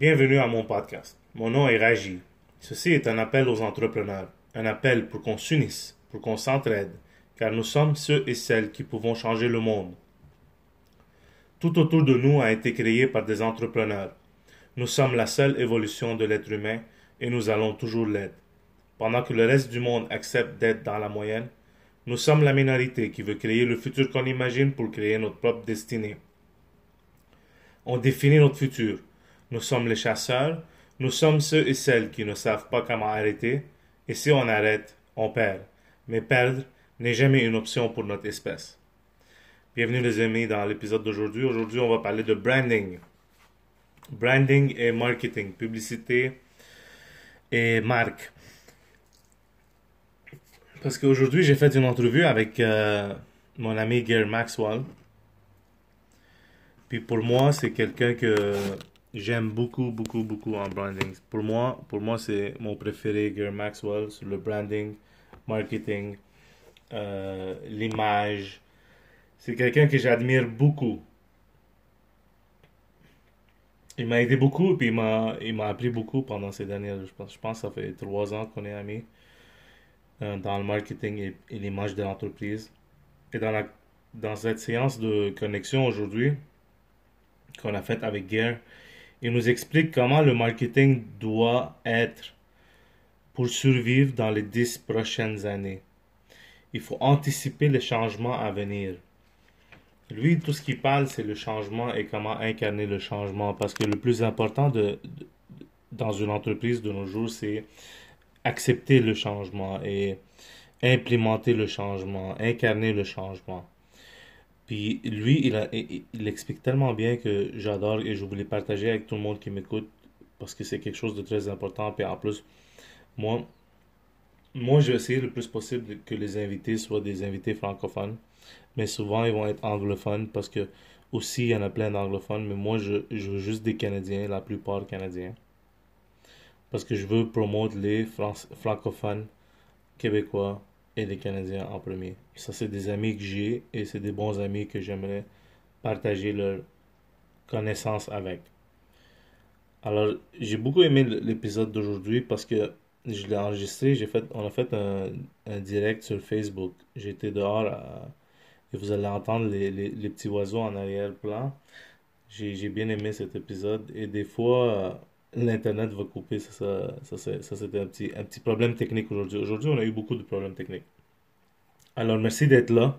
Bienvenue à mon podcast. Mon nom est Raji. Ceci est un appel aux entrepreneurs, un appel pour qu'on s'unisse, pour qu'on s'entraide, car nous sommes ceux et celles qui pouvons changer le monde. Tout autour de nous a été créé par des entrepreneurs. Nous sommes la seule évolution de l'être humain et nous allons toujours l'être. Pendant que le reste du monde accepte d'être dans la moyenne, nous sommes la minorité qui veut créer le futur qu'on imagine pour créer notre propre destinée. On définit notre futur. Nous sommes les chasseurs, nous sommes ceux et celles qui ne savent pas comment arrêter, et si on arrête, on perd. Mais perdre n'est jamais une option pour notre espèce. Bienvenue les amis dans l'épisode d'aujourd'hui. Aujourd'hui, on va parler de branding. Branding et marketing, publicité et marque. Parce qu'aujourd'hui, j'ai fait une entrevue avec euh, mon ami Gary Maxwell. Puis pour moi, c'est quelqu'un que j'aime beaucoup, beaucoup, beaucoup en branding. Pour moi, pour moi c'est mon préféré, Gary Maxwell, sur le branding, marketing, euh, l'image. C'est quelqu'un que j'admire beaucoup. Il m'a aidé beaucoup, puis il m'a, appris beaucoup pendant ces dernières. Je pense, je pense que ça fait trois ans qu'on est amis euh, dans le marketing et, et l'image de l'entreprise. Et dans, la, dans cette séance de connexion aujourd'hui qu'on a faite avec Gare, il nous explique comment le marketing doit être pour survivre dans les dix prochaines années. Il faut anticiper les changements à venir. Lui, tout ce qu'il parle, c'est le changement et comment incarner le changement. Parce que le plus important dans une entreprise de nos jours, c'est accepter le changement et implémenter le changement, incarner le changement. Puis lui, il, explique tellement bien que j'adore et je voulais partager avec tout le monde qui m'écoute parce que c'est quelque chose de très important. Puis en plus, moi, moi, je vais essayer le plus possible que les invités soient des invités francophones, mais souvent ils vont être anglophones parce que aussi il y en a plein d'anglophones, mais moi je, veux juste des Canadiens, la plupart canadiens, parce que je veux promouvoir les Fran- francophones québécois et les Canadiens en premier. Ça, c'est des amis que j'ai et c'est des bons amis que j'aimerais partager leur connaissance avec. Alors, j'ai beaucoup aimé l'épisode d'aujourd'hui parce que je l'ai enregistré, j'ai fait, on a fait un, direct sur Facebook. J'étais dehors et vous allez entendre les, les, petits oiseaux en arrière-plan. J'ai, j'ai bien aimé cet épisode et des fois, euh, l'Internet va couper. Ça, ça, ça, c'était un petit, un petit problème technique aujourd'hui. Aujourd'hui, on a eu beaucoup de problèmes techniques. Alors, merci d'être là.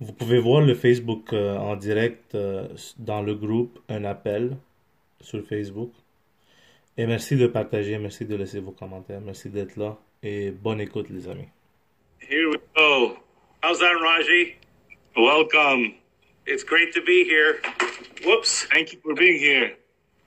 Vous pouvez voir le Facebook euh, en direct euh, dans le groupe Un appel sur Facebook. Et merci de partager, merci de laisser vos commentaires, merci d'être là et bonne écoute les amis. Here we go. How's that, Raji? Welcome. It's great to be here. Whoops. Thank you for being here.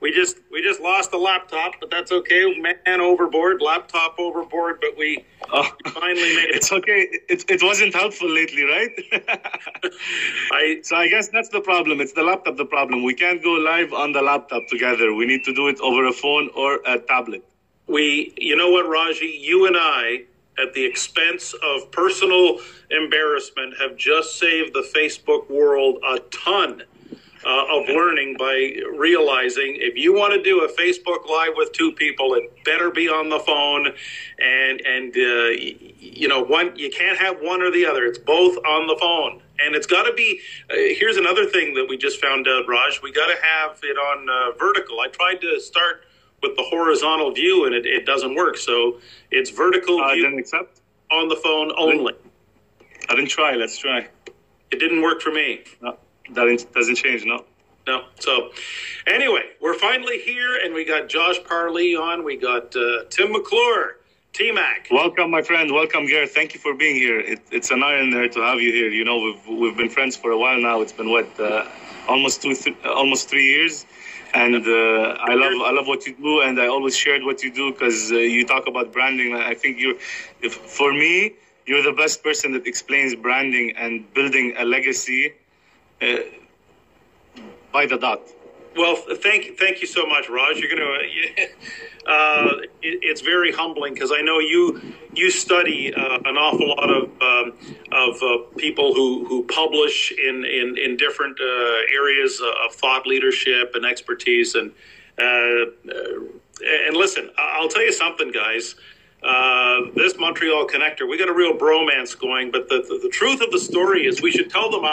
We just we just lost a laptop, but that's okay. Man overboard, laptop overboard, but we Oh, finally made it. it's okay. It, it wasn't helpful lately, right? I so I guess that's the problem. It's the laptop the problem. We can't go live on the laptop together. We need to do it over a phone or a tablet. we you know what, Raji, you and I at the expense of personal embarrassment have just saved the Facebook world a ton uh, of learning by realizing if you want to do a Facebook Live with two people, it better be on the phone, and and uh, you know one you can't have one or the other. It's both on the phone, and it's got to be. Uh, here's another thing that we just found out, Raj. We got to have it on uh, vertical. I tried to start with the horizontal view, and it, it doesn't work. So it's vertical I view didn't accept. on the phone only. I didn't try. Let's try. It didn't work for me. No, that doesn't change. No. No. So, anyway, we're finally here, and we got Josh Parley on. We got uh, Tim McClure, T Mac. Welcome, my friend. Welcome, Gareth. Thank you for being here. It, it's an honor to have you here. You know, we've we've been friends for a while now. It's been what, uh, almost two, th- almost three years. And uh, I love I love what you do, and I always shared what you do because uh, you talk about branding. I think you're, if, for me, you're the best person that explains branding and building a legacy by the dot. Well, thank thank you so much, Raj. You're gonna. Uh, it, it's very humbling because I know you you study uh, an awful lot of um, of uh, people who, who publish in in in different uh, areas of thought leadership and expertise, and Uh, and listen, I'll tell you something, guys. Uh, this Montreal connector, we got a real bromance going. But the, the, the truth of the story is, we should tell them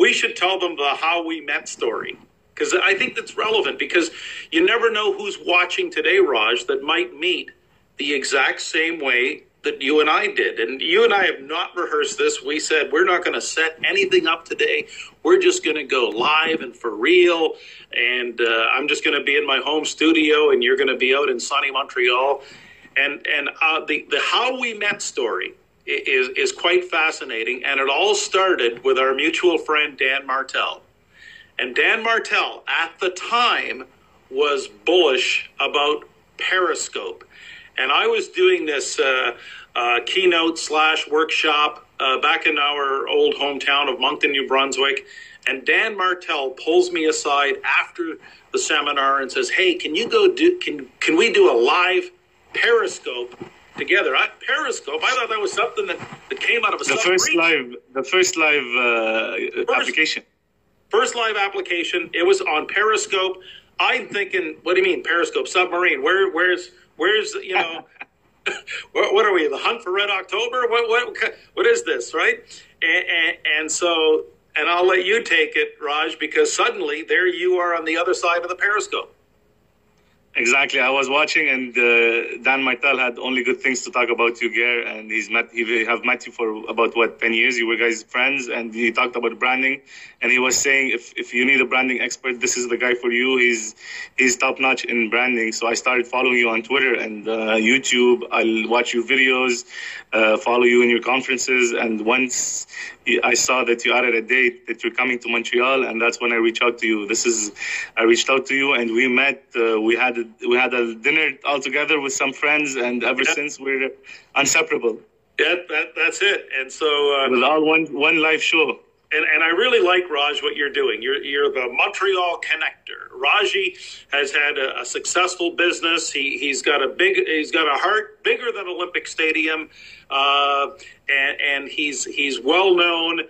we should tell them the how we met story because I think that's relevant because you never know who's watching today, Raj, that might meet the exact same way that you and I did. And you and I have not rehearsed this. We said we're not going to set anything up today. We're just going to go live and for real. And uh, I'm just going to be in my home studio, and you're going to be out in sunny Montreal. And and uh, the the how we met story is is quite fascinating. And it all started with our mutual friend Dan Martell. And Dan Martell at the time was bullish about Periscope and I was doing this uh, uh, keynote slash workshop uh, back in our old hometown of Moncton, New Brunswick. And Dan Martell pulls me aside after the seminar and says, "Hey, can you go do? Can can we do a live Periscope together?" I, Periscope. I thought that was something that, that came out of a the first live the first live uh, first, application. First live application. It was on Periscope. I'm thinking, what do you mean Periscope submarine? Where where's Where's you know, what, what, are we? The hunt for Red October? What what what is this? Right? And, and, and so, and I'll let you take it, Raj, because suddenly there you are on the other side of the periscope. Exactly. I was watching, and uh, Dan Martell had only good things to talk about you, Ger, and he's met. He have met you for about what ten years. You were guys friends, and he talked about branding, and he was saying if, if you need a branding expert, this is the guy for you. He's he's top notch in branding. So I started following you on Twitter and uh, YouTube. I'll watch your videos, uh, follow you in your conferences, and once I saw that you added a date that you're coming to Montreal, and that's when I reached out to you. This is I reached out to you, and we met. Uh, we had we had a dinner all together with some friends, and ever yeah. since we're inseparable. Yeah, that, that's it. And so uh, with all one one live show. And, and I really like Raj what you're doing. You're you're the Montreal connector. Raji has had a, a successful business. He he's got a big he's got a heart bigger than Olympic Stadium, uh, and and he's he's well known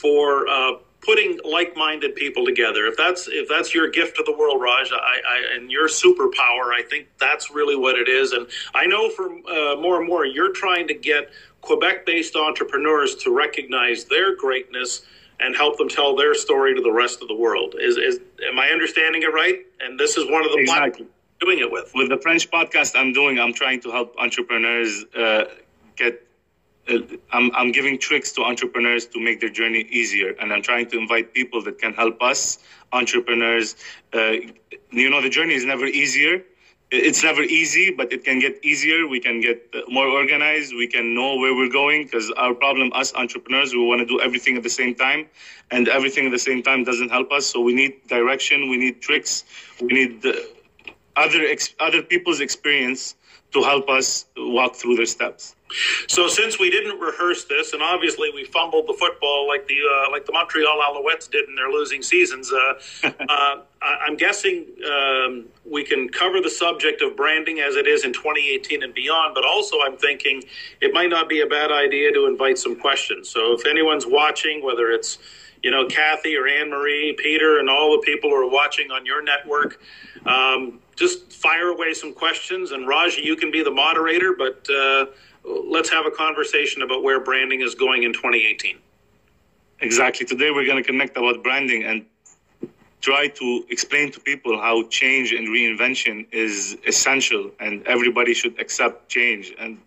for uh, putting like-minded people together. If that's if that's your gift to the world, Raj, I, I, and your superpower, I think that's really what it is. And I know for uh, more and more, you're trying to get Quebec-based entrepreneurs to recognize their greatness and help them tell their story to the rest of the world. Is, is am I understanding it right? And this is one of the exactly. doing it with. With the French podcast I'm doing, I'm trying to help entrepreneurs uh, get uh, I'm, I'm giving tricks to entrepreneurs to make their journey easier and i'm trying to invite people that can help us entrepreneurs uh, you know the journey is never easier it's never easy but it can get easier. We can get more organized. We can know where we're going because our problem us entrepreneurs we want to do everything at the same time and everything at the same time doesn't help us. So we need direction we need tricks we need other ex- other people's experience to help us walk through their steps. So, since we didn't rehearse this, and obviously we fumbled the football like the uh, like the Montreal Alouettes did in their losing seasons, uh, uh, I'm guessing um, we can cover the subject of branding as it is in 2018 and beyond. But also, I'm thinking it might not be a bad idea to invite some questions. So, if anyone's watching, whether it's you know Kathy or Anne Marie, Peter, and all the people who are watching on your network. Um, just fire away some questions, and Raji, you can be the moderator, but uh, let's have a conversation about where branding is going in 2018. Exactly. Today we're going to connect about branding and try to explain to people how change and reinvention is essential and everybody should accept change and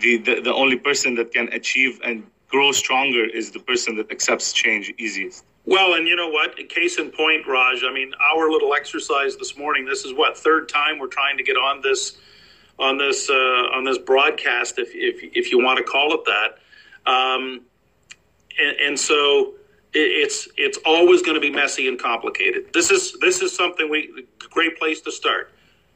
the, the, the only person that can achieve and grow stronger is the person that accepts change easiest well, and you know what? Case in point, Raj. I mean, our little exercise this morning. This is what third time we're trying to get on this on this uh, on this broadcast, if if if you want to call it that. Um, and, and so it's it's always going to be messy and complicated. This is this is something we great place to start.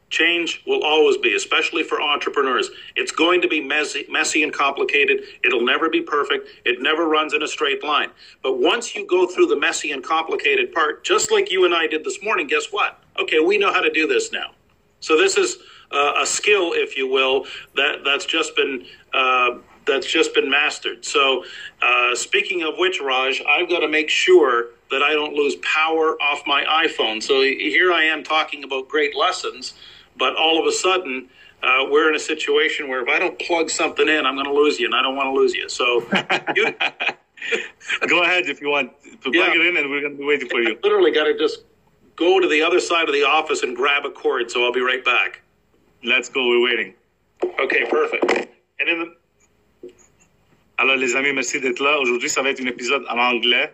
Change will always be, especially for entrepreneurs. It's going to be messy, messy and complicated. It'll never be perfect. It never runs in a straight line. But once you go through the messy and complicated part, just like you and I did this morning, guess what? Okay, we know how to do this now. So this is uh, a skill, if you will, that that's just been. Uh, that's just been mastered. So, uh, speaking of which, Raj, I've got to make sure that I don't lose power off my iPhone. So here I am talking about great lessons, but all of a sudden, uh, we're in a situation where if I don't plug something in, I'm going to lose you, and I don't want to lose you. So, you, go ahead if you want to plug Yeah. it in, and we're going to be waiting for you. literally got to just go to the other side of the office and grab a cord. So I'll be right back. Let's go. We're waiting. Okay, perfect. And in the Alors, les amis, merci d'être là. Aujourd'hui, ça va être un épisode en anglais.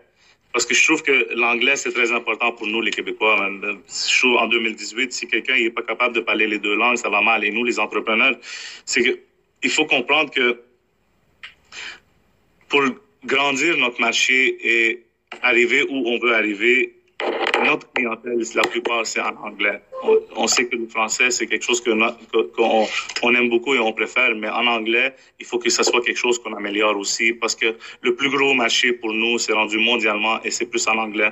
Parce que je trouve que l'anglais, c'est très important pour nous, les Québécois. Je trouve en 2018, si quelqu'un n'est pas capable de parler les deux langues, ça va mal. Et nous, les entrepreneurs, c'est que il faut comprendre que pour grandir notre marché et arriver où on veut arriver, notre clientèle, la plupart, c'est en anglais. On, on sait que le français, c'est quelque chose que- qu'on on aime beaucoup et on préfère, mais en anglais, il faut que ça soit quelque chose qu'on améliore aussi parce que le plus gros marché pour nous, c'est rendu mondialement et c'est plus en anglais.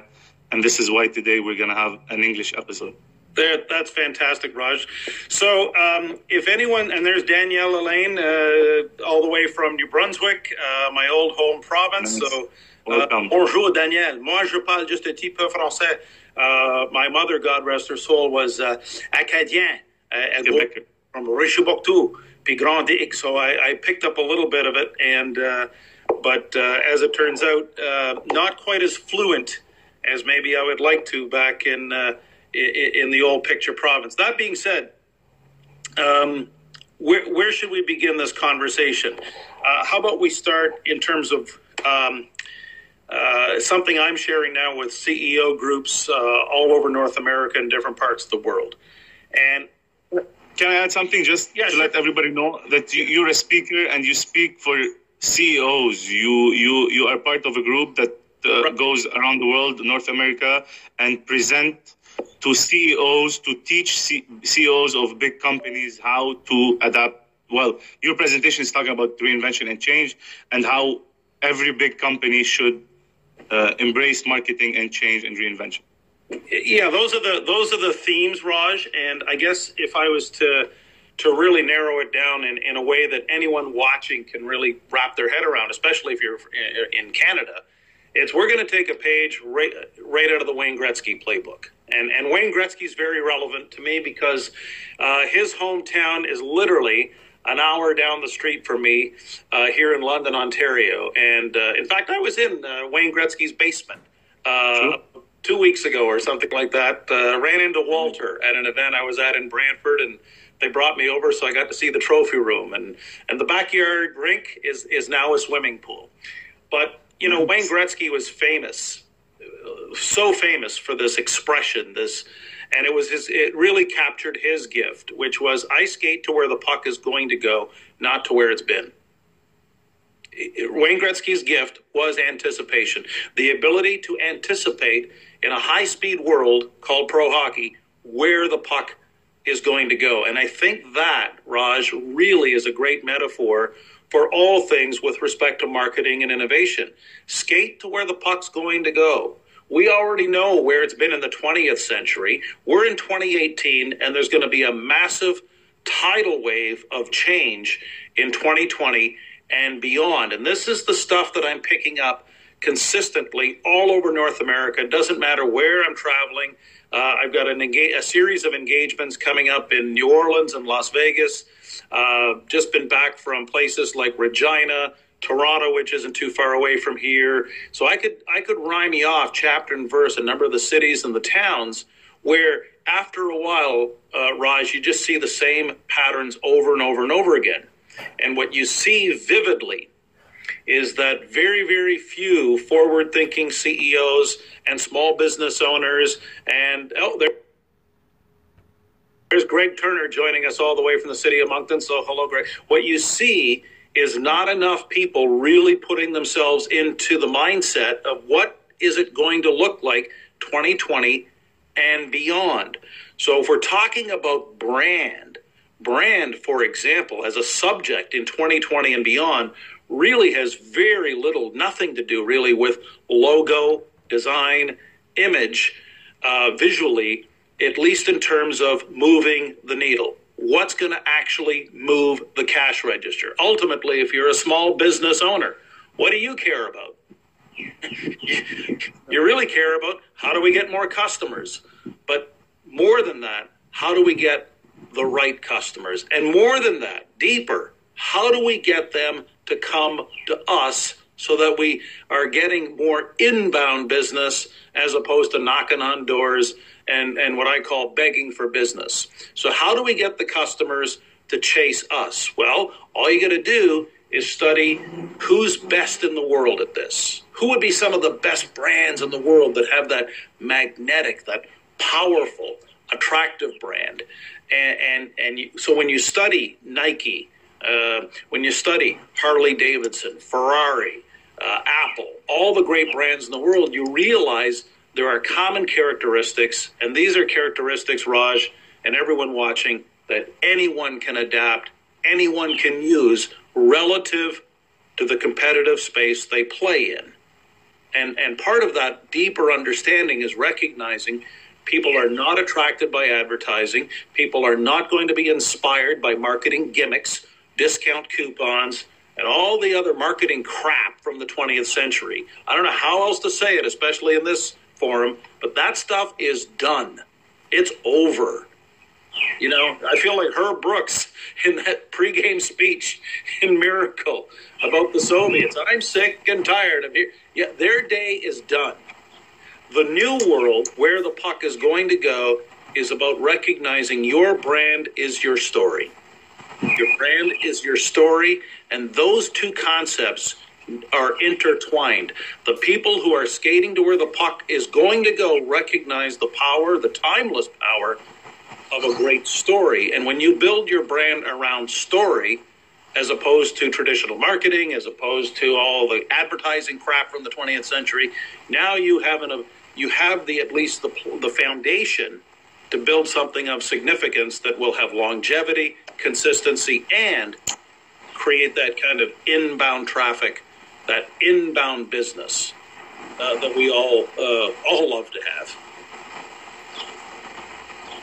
And this is why today we're going to have an English episode. There, that's fantastic, Raj. So, um, if anyone, and there's Danielle Elaine, uh, all the way from New Brunswick, uh, my old home province. Nice. So, uh, bonjour, Daniel. Moi, je parle juste un petit peu français. Uh, my mother, God rest her soul, was uh, acadien. Uh, Québec. from Richibouctou, puis Grand. So I, I picked up a little bit of it, and uh, but uh, as it turns out, uh, not quite as fluent as maybe I would like to back in uh, in, in the old picture province. That being said, um, where where should we begin this conversation? Uh, how about we start in terms of um, uh, something I'm sharing now with CEO groups uh, all over North America and different parts of the world, and Can I add something just Yeah, to sure. let everybody know that you, you're a speaker and you speak for CEOs. You you you are part of a group that uh, Right. goes around the world, North America, and present to CEOs to teach C- CEOs of big companies how to adapt. Well, your presentation is talking about reinvention and change and how every big company should uh, embrace marketing and change and reinvention. yeah, those are the those are the themes, Raj. And I guess if I was to to really narrow it down in, in a way that anyone watching can really wrap their head around, especially if you're in Canada, it's we're going to take a page right right out of the Wayne Gretzky playbook. And and Wayne Gretzky is very relevant to me because uh, his hometown is literally an hour down the street from me uh, here in London, Ontario. And uh, in fact, I was in uh, Wayne Gretzky's basement uh, two weeks ago or something like that. Uh, ran into Walter at an event I was at in Brantford, and they brought me over, so I got to see the trophy room. and And the backyard rink is is now a swimming pool. But you know, Wayne Gretzky was famous, uh, so famous for this expression, this. And it was his. It really captured his gift, which was I skate to where the puck is going to go, not to where it's been. Wayne Gretzky's gift was anticipation, the ability to anticipate in a high speed world called pro hockey where the puck is going to go. And I think that, Raj, really is a great metaphor for all things with respect to marketing and innovation. Skate to where the puck's going to go. We already know where it's been in the 20th century. We're in 2018, and there's going to be a massive tidal wave of change in 2020 and beyond. And this is the stuff that I'm picking up consistently all over North America. It doesn't matter where I'm traveling. Uh, I've got enga- a series of engagements coming up in New Orleans and Las Vegas. Uh, just been back from places like Regina, Toronto, which isn't too far away from here. So I could I could rhyme you off chapter and verse a number of the cities and the towns where after a while, uh, Raj, you just see the same patterns over and over and over again. And what you see vividly is that very, very few forward thinking CEOs and small business owners, and oh, there, there's Greg Turner joining us all the way from the city of Moncton. So, hello, Greg. What you see is not enough people really putting themselves into the mindset of what is it going to look like 2020 and beyond. So, if we're talking about brand, brand, for example, as a subject in 2020 and beyond, really has very little, nothing to do really with logo, design, image, uh, visually, at least in terms of moving the needle. What's going to actually move the cash register? Ultimately, if you're a small business owner, what do you care about? you really care about how do we get more customers, but more than that, how do we get the right customers? And more than that, deeper, how do we get them to come to us so that we are getting more inbound business as opposed to knocking on doors and, and what I call begging for business. So, how do we get the customers to chase us? Well, all you got to do is study who's best in the world at this. Who would be some of the best brands in the world that have that magnetic, that powerful, attractive brand? And, and, and you, so when you study Nike, uh, when you study Harley Davidson, Ferrari, uh, Apple, all the great brands in the world, you realize there are common characteristics, and these are characteristics, Raj, and everyone watching, that anyone can adapt, anyone can use relative to the competitive space they play in. And, and part of that deeper understanding is recognizing people are not attracted by advertising, people are not going to be inspired by marketing gimmicks, discount coupons, and all the other marketing crap from the 20th century. I don't know how else to say it, especially in this forum, but that stuff is done. It's over. You know, I feel like Herb Brooks in that pregame speech in Miracle about the Soviets. I'm sick and tired of here. Yeah, their day is done. The new world, where the puck is going to go, is about recognizing your brand is your story. Your brand is your story, and those two concepts are intertwined. The people who are skating to where the puck is going to go recognize the power, the timeless power of a great story. And when you build your brand around story, as opposed to traditional marketing, as opposed to all the advertising crap from the 20th century, now you have an you have the at least the the foundation to build something of significance that will have longevity, consistency, and create that kind of inbound traffic, that inbound business uh, that we all uh, all love to have.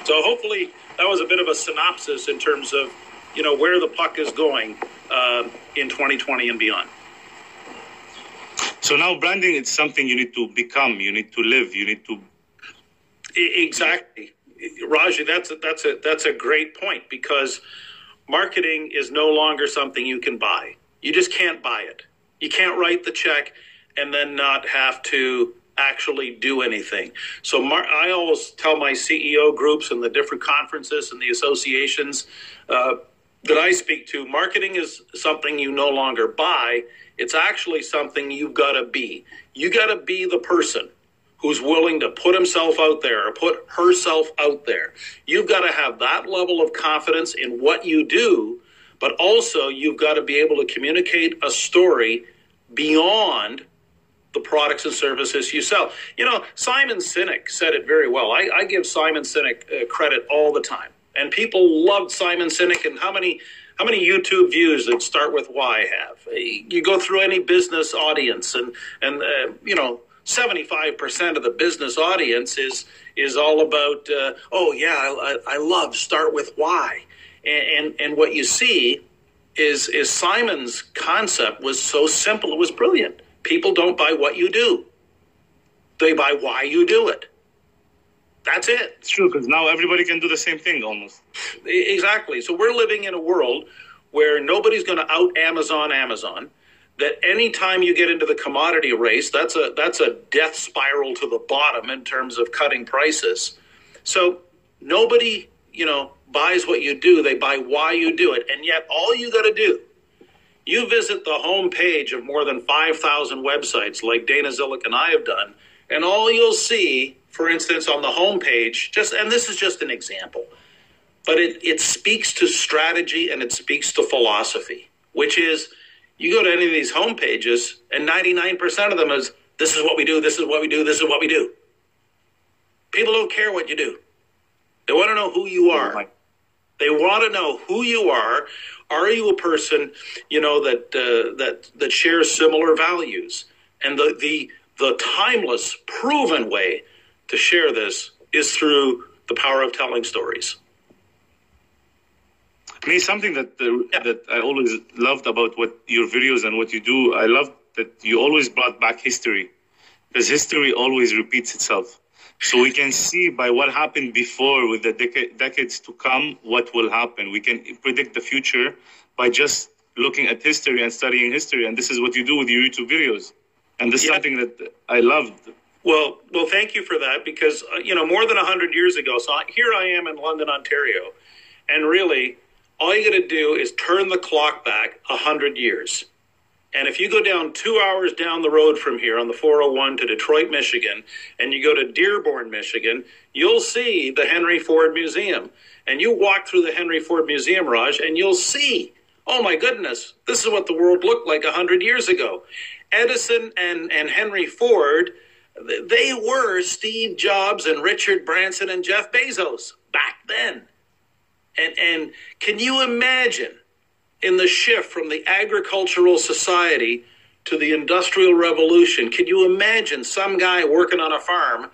So hopefully that was a bit of a synopsis in terms of you know where the puck is going uh, in 2020 and beyond. So now branding is something you need to become, you need to live, you need to. Exactly, Raji. That's a, that's a that's a great point because marketing is no longer something you can buy. You just can't buy it. You can't write the check and then not have to actually do anything. So Mar- I always tell my CEO groups and the different conferences and the associations uh, that I speak to, marketing is something you no longer buy. It's actually something you've got to be. You got to be the person who's willing to put himself out there or put herself out there. You've got to have that level of confidence in what you do, but also you've got to be able to communicate a story beyond the products and services you sell. You know, Simon Sinek said it very well. I, I give Simon Sinek uh, credit all the time, and people loved Simon Sinek. And how many how many YouTube views that start with Why have? You go through any business audience, and and uh, you know. 75% of the business audience is is all about uh, oh yeah I, I love start with why and, and and what you see is is Simon's concept was so simple it was brilliant People don't buy what you do, they buy why you do it. That's it. It's true because now everybody can do the same thing almost. Exactly. So we're living in a world where nobody's going to out Amazon Amazon. That anytime you get into the commodity race, that's a that's a death spiral to the bottom in terms of cutting prices. So nobody, you know, buys what you do; they buy why you do it. And yet, all you got to do you visit the home page of more than 5,000 websites like Dana Zillick and I have done, and all you'll see, for instance, on the home page, just and this is just an example, but it, it speaks to strategy and it speaks to philosophy, which is you go to any of these home pages, and 99% of them is this is what we do, this is what we do, this is what we do. People don't care what you do. They want to know who you are. They want to know who you are. Are you a person, you know, that uh, that that shares similar values? And the the the timeless, proven way to share this is through the power of telling stories. I mean, something that uh, yeah. that I always loved about what your videos and what you do. I love that you always brought back history, because history always repeats itself. So we can see by what happened before with the deca- decades to come what will happen. We can predict the future by just looking at history and studying history. And this is what you do with your YouTube videos. And this is something that I loved. Well, well, thank you for that because uh, you know more than hundred years ago. So I- here I am in London, Ontario, and really, all you got to do is turn the clock back hundred years. And if you go down two hours down the road from here on the 401 to Detroit, Michigan, and you go to Dearborn, Michigan, you'll see the Henry Ford Museum. And you walk through the Henry Ford Museum, Raj, and you'll see, oh my goodness, this is what the world looked like 100 years ago. Edison and, and Henry Ford, they were Steve Jobs and Richard Branson and Jeff Bezos back then. And, and can you imagine in the shift from the agricultural society to the industrial revolution. Can you imagine some guy working on a farm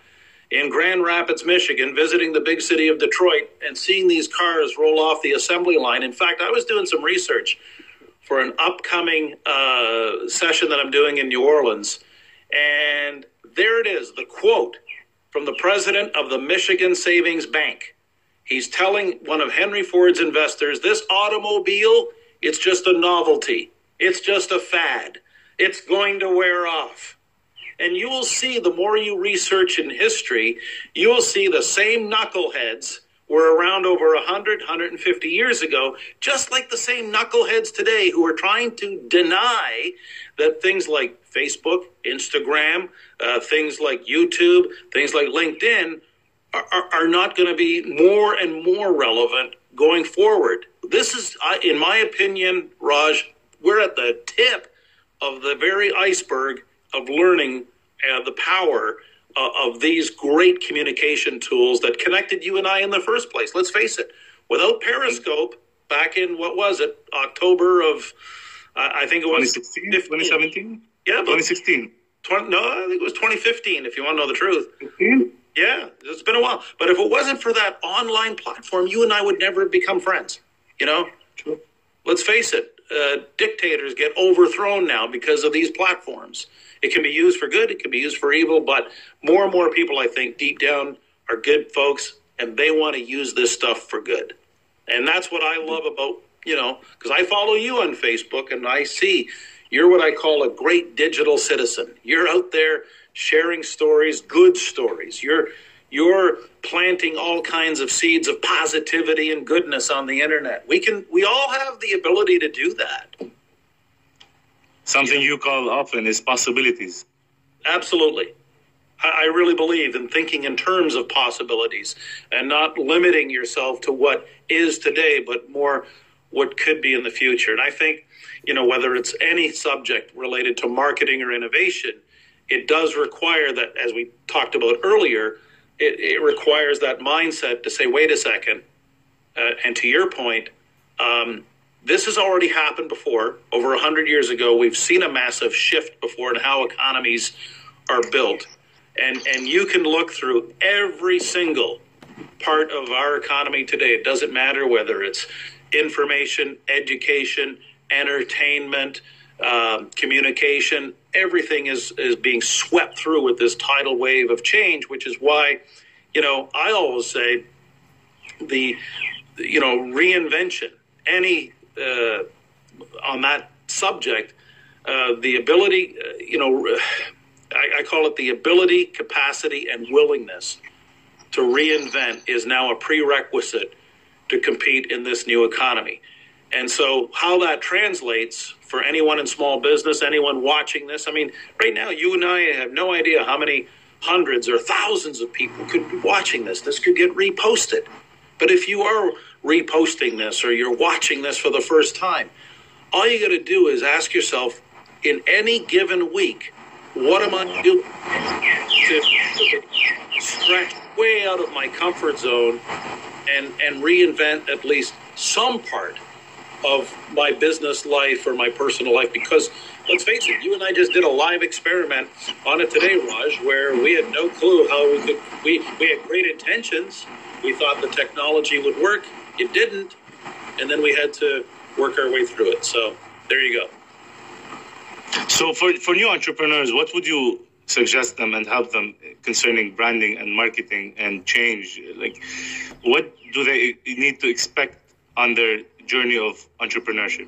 in Grand Rapids, Michigan, visiting the big city of Detroit and seeing these cars roll off the assembly line? In fact, I was doing some research for an upcoming uh, session that I'm doing in New Orleans, and there it is the quote from the president of the Michigan Savings Bank. He's telling one of Henry Ford's investors this automobile, it's just a novelty. It's just a fad. It's going to wear off. And you will see the more you research in history, you will see the same knuckleheads were around over 100, 150 years ago, just like the same knuckleheads today who are trying to deny that things like Facebook, Instagram, uh, things like YouTube, things like LinkedIn are, are, not going to be more and more relevant going forward. This is, in my opinion, Raj, we're at the tip of the very iceberg of learning uh, the power uh, of these great communication tools that connected you and I in the first place. Let's face it, without Periscope, back in what was it, October of, uh, I think it was 2016, 2017, Yeah, but 2016. 20, no, I think it was 2015. If you want to know the truth. 15? Yeah, it's been a while. But if it wasn't for that online platform, you and I would never have become friends. You know, True. let's face it, uh, dictators get overthrown now because of these platforms. It can be used for good, it can be used for evil, but more and more people, I think, deep down are good folks and they want to use this stuff for good. And that's what I love about, you know, because I follow you on Facebook and I see you're what I call a great digital citizen. You're out there sharing stories, good stories. You're you're planting all kinds of seeds of positivity and goodness on the internet. We can we all have the ability to do that. Something you call often is possibilities. Absolutely. I I really believe in thinking in terms of possibilities and not limiting yourself to what is today, but more what could be in the future. And I think, you know, whether it's any subject related to marketing or innovation, it does require that, as we talked about earlier, it, it requires that mindset to say, wait a second. Uh, and to your point, um, this has already happened before. Over 100 years ago, we've seen a massive shift before in how economies are built. And, and you can look through every single part of our economy today. It doesn't matter whether it's information, education, entertainment, um, communication. Everything is, is being swept through with this tidal wave of change, which is why, you know, I always say the, you know, reinvention, any uh, on that subject, uh, the ability, uh, you know, I, I call it the ability, capacity, and willingness to reinvent is now a prerequisite to compete in this new economy. And so, how that translates for anyone in small business, anyone watching this, I mean, right now, you and I have no idea how many hundreds or thousands of people could be watching this. This could get reposted. But if you are reposting this or you're watching this for the first time, all you got to do is ask yourself in any given week, what am I doing to stretch way out of my comfort zone and, and reinvent at least some part of my business life or my personal life? Because let's face it, you and I just did a live experiment on it today, Raj, where we had no clue how we could, we, we had great intentions. We thought the technology would work. It didn't. And then we had to work our way through it. So there you go. So for for new entrepreneurs, what would you suggest them and help them concerning branding and marketing and change? Like, what do they need to expect on their journey of entrepreneurship?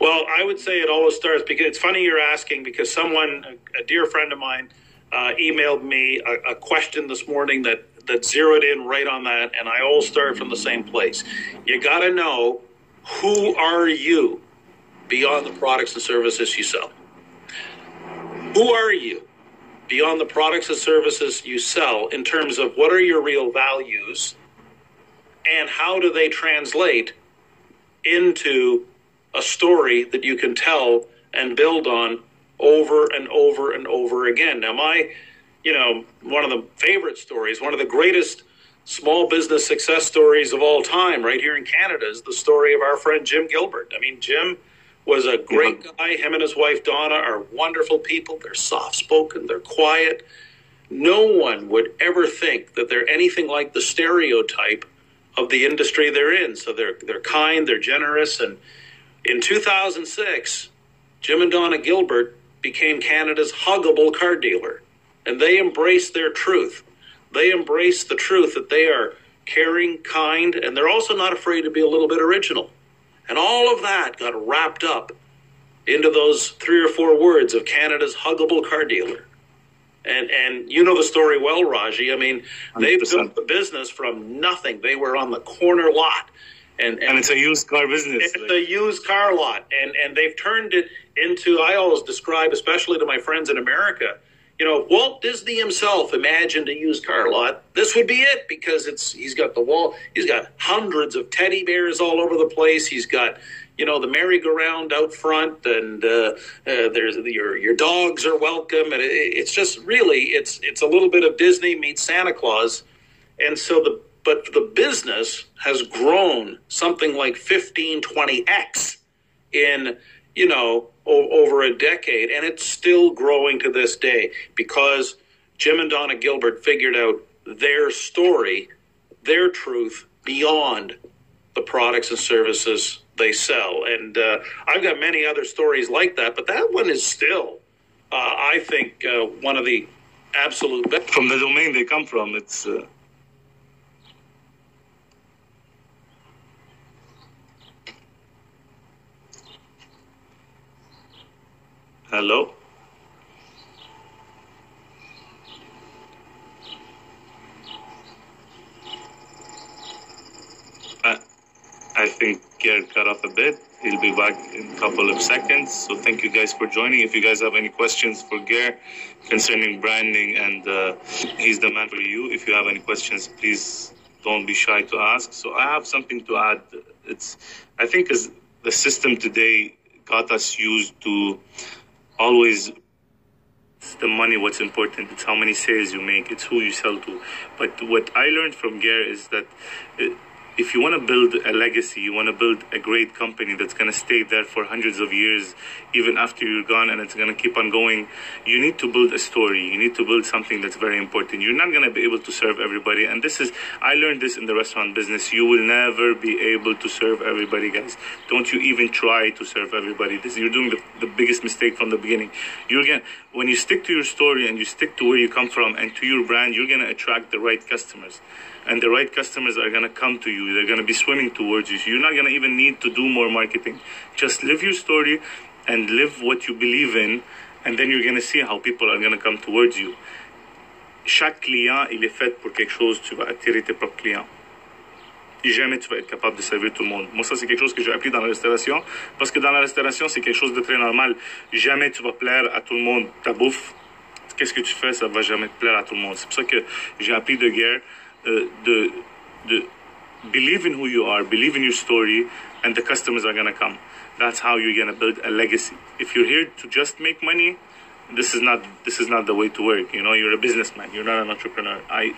Well, I would say it always starts because it's funny you're asking because someone, a, dear friend of mine, uh, emailed me a, a, question this morning that that zeroed in right on that, and I all start from the same place. You got to know who are you beyond the products and services you sell. Who are you beyond the products and services you sell in terms of what are your real values and how do they translate into a story that you can tell and build on over and over and over again. Now, my, you know, one of the favorite stories, one of the greatest small business success stories of all time, right here in Canada, is the story of our friend Jim Gilbert. I mean, Jim was a great guy. Him and his wife Donna are wonderful people. They're soft spoken, they're quiet. No one would ever think that they're anything like the stereotype of the industry they're in. So they're they're kind, they're generous, and in 2006, Jim and Donna Gilbert became Canada's huggable car dealer, and they embraced their truth. They embrace the truth that they are caring, kind, and they're also not afraid to be a little bit original. And all of that got wrapped up into those three or four words of Canada's huggable car dealer. And and you know the story well, Raji. I mean, they built the business from nothing. They were on the corner lot. And, and, and it's a used car business. It's like. a used car lot. And and they've turned it into I always describe, especially to my friends in America, you know, Walt Disney himself imagined a used car lot. This would be it because it's he's got the wall. He's got hundreds of teddy bears all over the place. He's got you know the merry-go-round out front, and uh, uh, there's your your dogs are welcome, and it, it's just really it's it's a little bit of Disney meets Santa Claus, and so the but the business has grown something like 15 20x in you know o- over a decade, and it's still growing to this day because Jim and Donna Gilbert figured out their story, their truth beyond the products and services they sell. And uh, I've got many other stories like that, but that one is still, uh, I think, uh, one of the absolute best. From the domain they come from, it's. Uh, Hello? Uh, I think Ger cut off a bit. He'll be back in a couple of seconds. So thank you guys for joining. If you guys have any questions for Ger concerning branding, and uh, he's the man for you. If you have any questions, please don't be shy to ask. So I have something to add. It's I think as the system today got us used to always the money what's important it's how many sales you make it's who you sell to but what i learned from Ger is that uh, if you want to build a legacy, you want to build a great company that's going to stay there for hundreds of years, even after you're gone, and it's going to keep on going, you need to build a story. You need to build something that's very important. You're not going to be able to serve everybody. And this is, I learned this in the restaurant business. You will never be able to serve everybody, guys. Don't you even try to serve everybody. This, you're doing the, the biggest mistake from the beginning. You're going when you stick to your story and you stick to where you come from and to your brand, you're going to attract the right customers and the right customers are going to come to you. They're going to be swimming towards you. So you're not going to even need to do more marketing. Just live your story and live what you believe in, and then you're going to see how people are going to come towards you. Chaque client, il est fait pour quelque chose, tu vas attirer tes propres clients. Jamais tu vas être capable de servir tout le monde. Moi, ça, c'est quelque chose que j'ai appris dans la restauration, parce que dans la restauration, c'est quelque chose de très normal. Jamais tu vas plaire à tout le monde. Ta bouffe, qu'est-ce que tu fais, ça va jamais te plaire à tout le monde. C'est pour ça que j'ai appris de guerre uh, the the believe in who you are, believe in your story, and the customers are gonna come. That's how you're gonna build a legacy. If you're here to just make money, this is not this is not the way to work. You know, you're a businessman. You're not an entrepreneur. I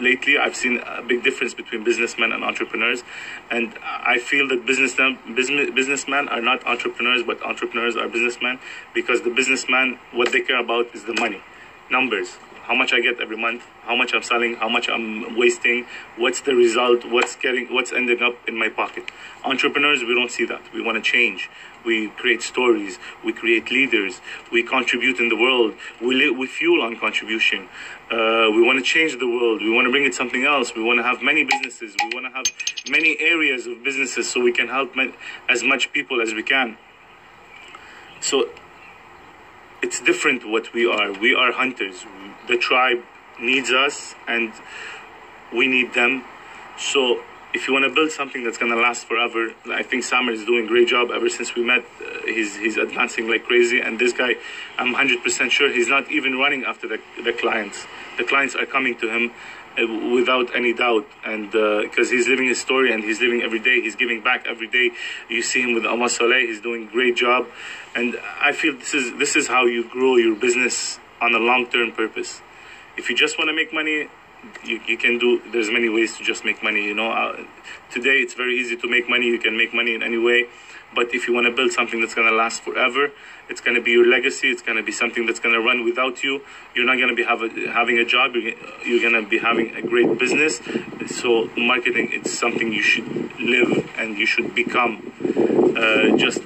lately I've seen a big difference between businessmen and entrepreneurs, and I feel that businessmen business businessmen are not entrepreneurs, but entrepreneurs are businessmen because the businessman what they care about is the money, numbers how much I get every month, how much I'm selling, how much I'm wasting, what's the result, what's getting, what's ending up in my pocket. Entrepreneurs, we don't see that. We want to change. We create stories. We create leaders. We contribute in the world. We we fuel on contribution. Uh, we want to change the world. We want to bring it something else. We want to have many businesses. We want to have many areas of businesses so we can help as much people as we can. So it's different what we are. We are hunters. The tribe needs us and we need them. So if you want to build something that's going to last forever, I think Samer is doing a great job ever since we met. Uh, he's, he's advancing like crazy. And this guy, I'm 100% sure he's not even running after the, the clients. The clients are coming to him uh, without any doubt. And because uh, he's living his story and he's living every day, he's giving back every day. You see him with Soleil, he's doing a great job. And I feel this is, this is how you grow your business on a long term purpose. If you just want to make money, you, you can do there's many ways to just make money you know uh, today it's very easy to make money you can make money in any way but if you want to build something that's going to last forever it's going to be your legacy it's going to be something that's going to run without you you're not going to be a, having a job you're, you're going to be having a great business so marketing it's something you should live and you should become uh, just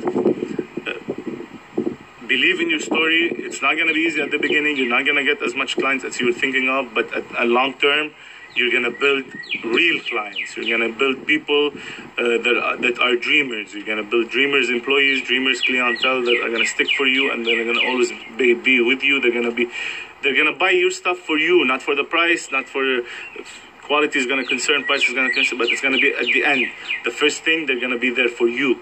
believe in your story. It's not going to be easy at the beginning. You're not going to get as much clients as you were thinking of, but at a long term, you're going to build real clients. You're going to build people uh, that, are, that are dreamers. You're going to build dreamers employees, dreamers clientele that are going to stick for you and they're going to always be, be with you. They're going to be, they're going to buy your stuff for you, not for the price, not for quality is going to concern, price is going to concern, but it's going to be at the end. The first thing, they're going to be there for you.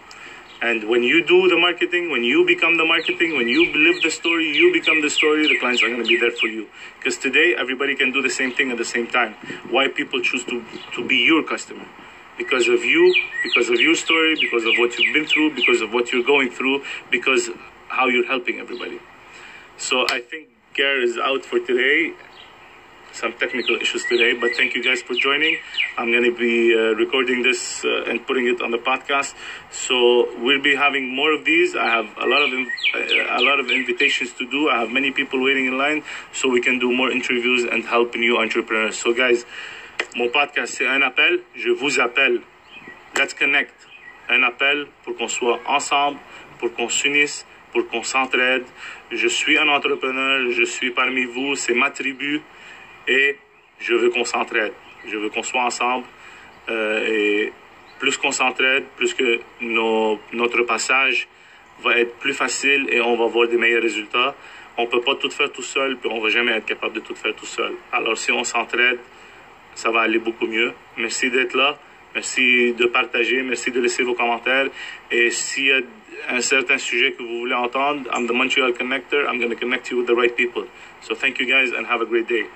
And when you do the marketing, when you become the marketing, when you live the story, you become the story, the clients are going to be there for you. Because today, everybody can do the same thing at the same time. Why people choose to, to be your customer? Because of you, because of your story, because of what you've been through, because of what you're going through, because how you're helping everybody. So I think Ger is out for today some technical issues today, but thank you guys for joining. I'm going to be uh, recording this uh, and putting it on the podcast. So we'll be having more of these. I have a lot of uh, a lot of invitations to do. I have many people waiting in line, so we can do more interviews and help new entrepreneurs. So guys, mon podcast c'est un appel. Je vous appelle. Let's connect. Un appel pour qu'on soit ensemble, pour qu'on s'unisse, pour qu'on s'entraide. Je suis un entrepreneur. Je suis parmi vous. C'est ma tribu et je veux qu'on s'entraide. Je veux qu'on soit ensemble. Euh, et plus qu'on s'entraide, plus que notre passage va être plus facile et on va voir des meilleurs résultats. On peut pas tout faire tout seul, puis on va jamais être capable de tout faire tout seul. Alors si on s'entraide, ça va aller beaucoup mieux. Merci d'être là. Merci de partager. Merci de laisser vos commentaires. Et s'il y a un certain sujet que vous voulez entendre, I'm the Montreal Connector. I'm going to connect you with the right people. So thank you guys and have a great day.